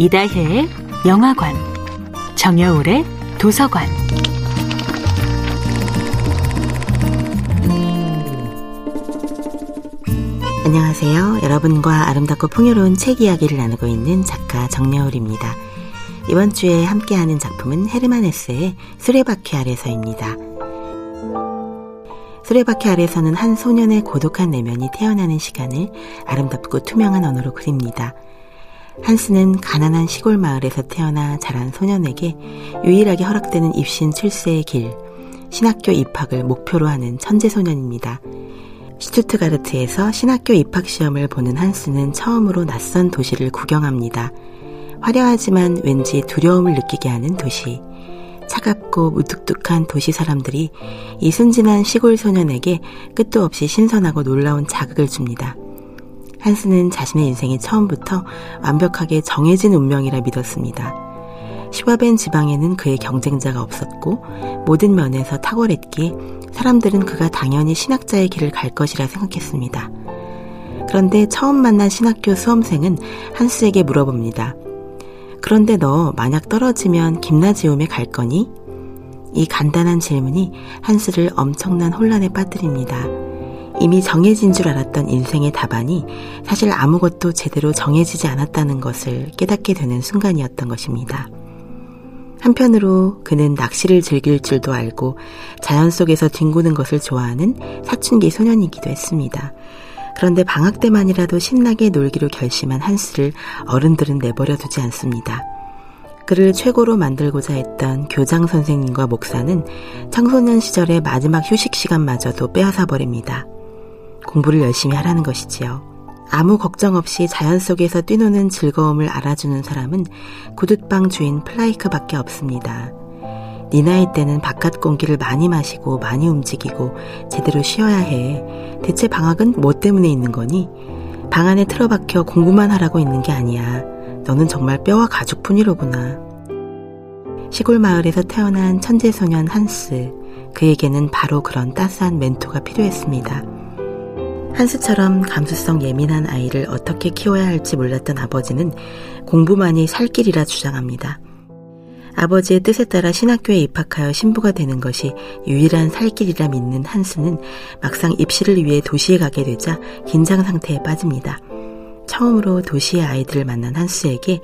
이다혜의 영화관, 정여울의 도서관. 안녕하세요. 여러분과 아름답고 풍요로운 책 이야기를 나누고 있는 작가 정여울입니다. 이번 주에 함께하는 작품은 헤르만 헤스의 수레바퀴 아래서입니다. 수레바퀴 아래서는 한 소년의 고독한 내면이 태어나는 시간을 아름답고 투명한 언어로 그립니다. 한스는 가난한 시골 마을에서 태어나 자란 소년에게 유일하게 허락되는 입신 출세의 길, 신학교 입학을 목표로 하는 천재 소년입니다. 슈투트가르트에서 신학교 입학 시험을 보는 한스는 처음으로 낯선 도시를 구경합니다. 화려하지만 왠지 두려움을 느끼게 하는 도시. 차갑고 무뚝뚝한 도시 사람들이 이 순진한 시골 소년에게 끝도 없이 신선하고 놀라운 자극을 줍니다. 한스는 자신의 인생이 처음부터 완벽하게 정해진 운명이라 믿었습니다. 시바벤 지방에는 그의 경쟁자가 없었고 모든 면에서 탁월했기에 사람들은 그가 당연히 신학자의 길을 갈 것이라 생각했습니다. 그런데 처음 만난 신학교 수험생은 한스에게 물어봅니다. 그런데 너 만약 떨어지면 김나지움에 갈 거니? 이 간단한 질문이 한스를 엄청난 혼란에 빠뜨립니다. 이미 정해진 줄 알았던 인생의 답안이 사실 아무것도 제대로 정해지지 않았다는 것을 깨닫게 되는 순간이었던 것입니다. 한편으로 그는 낚시를 즐길 줄도 알고 자연 속에서 뒹구는 것을 좋아하는 사춘기 소년이기도 했습니다. 그런데 방학 때만이라도 신나게 놀기로 결심한 한스를 어른들은 내버려 두지 않습니다. 그를 최고로 만들고자 했던 교장 선생님과 목사는 청소년 시절의 마지막 휴식 시간마저도 빼앗아 버립니다. 공부를 열심히 하라는 것이지요. 아무 걱정 없이 자연 속에서 뛰노는 즐거움을 알아주는 사람은 구둣방 주인 플라이크밖에 없습니다. 네 나이 때는 바깥 공기를 많이 마시고 많이 움직이고 제대로 쉬어야 해. 대체 방학은 뭐 때문에 있는 거니? 방 안에 틀어박혀 공부만 하라고 있는 게 아니야. 너는 정말 뼈와 가죽뿐이로구나. 시골 마을에서 태어난 천재 소년 한스. 그에게는 바로 그런 따스한 멘토가 필요했습니다. 한스처럼 감수성 예민한 아이를 어떻게 키워야 할지 몰랐던 아버지는 공부만이 살 길이라 주장합니다. 아버지의 뜻에 따라 신학교에 입학하여 신부가 되는 것이 유일한 살 길이라 믿는 한스는 막상 입시를 위해 도시에 가게 되자 긴장 상태에 빠집니다. 처음으로 도시의 아이들을 만난 한스에게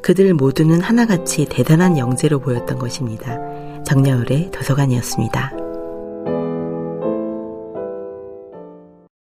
그들 모두는 하나같이 대단한 영재로 보였던 것입니다. 정여울의 도서관이었습니다.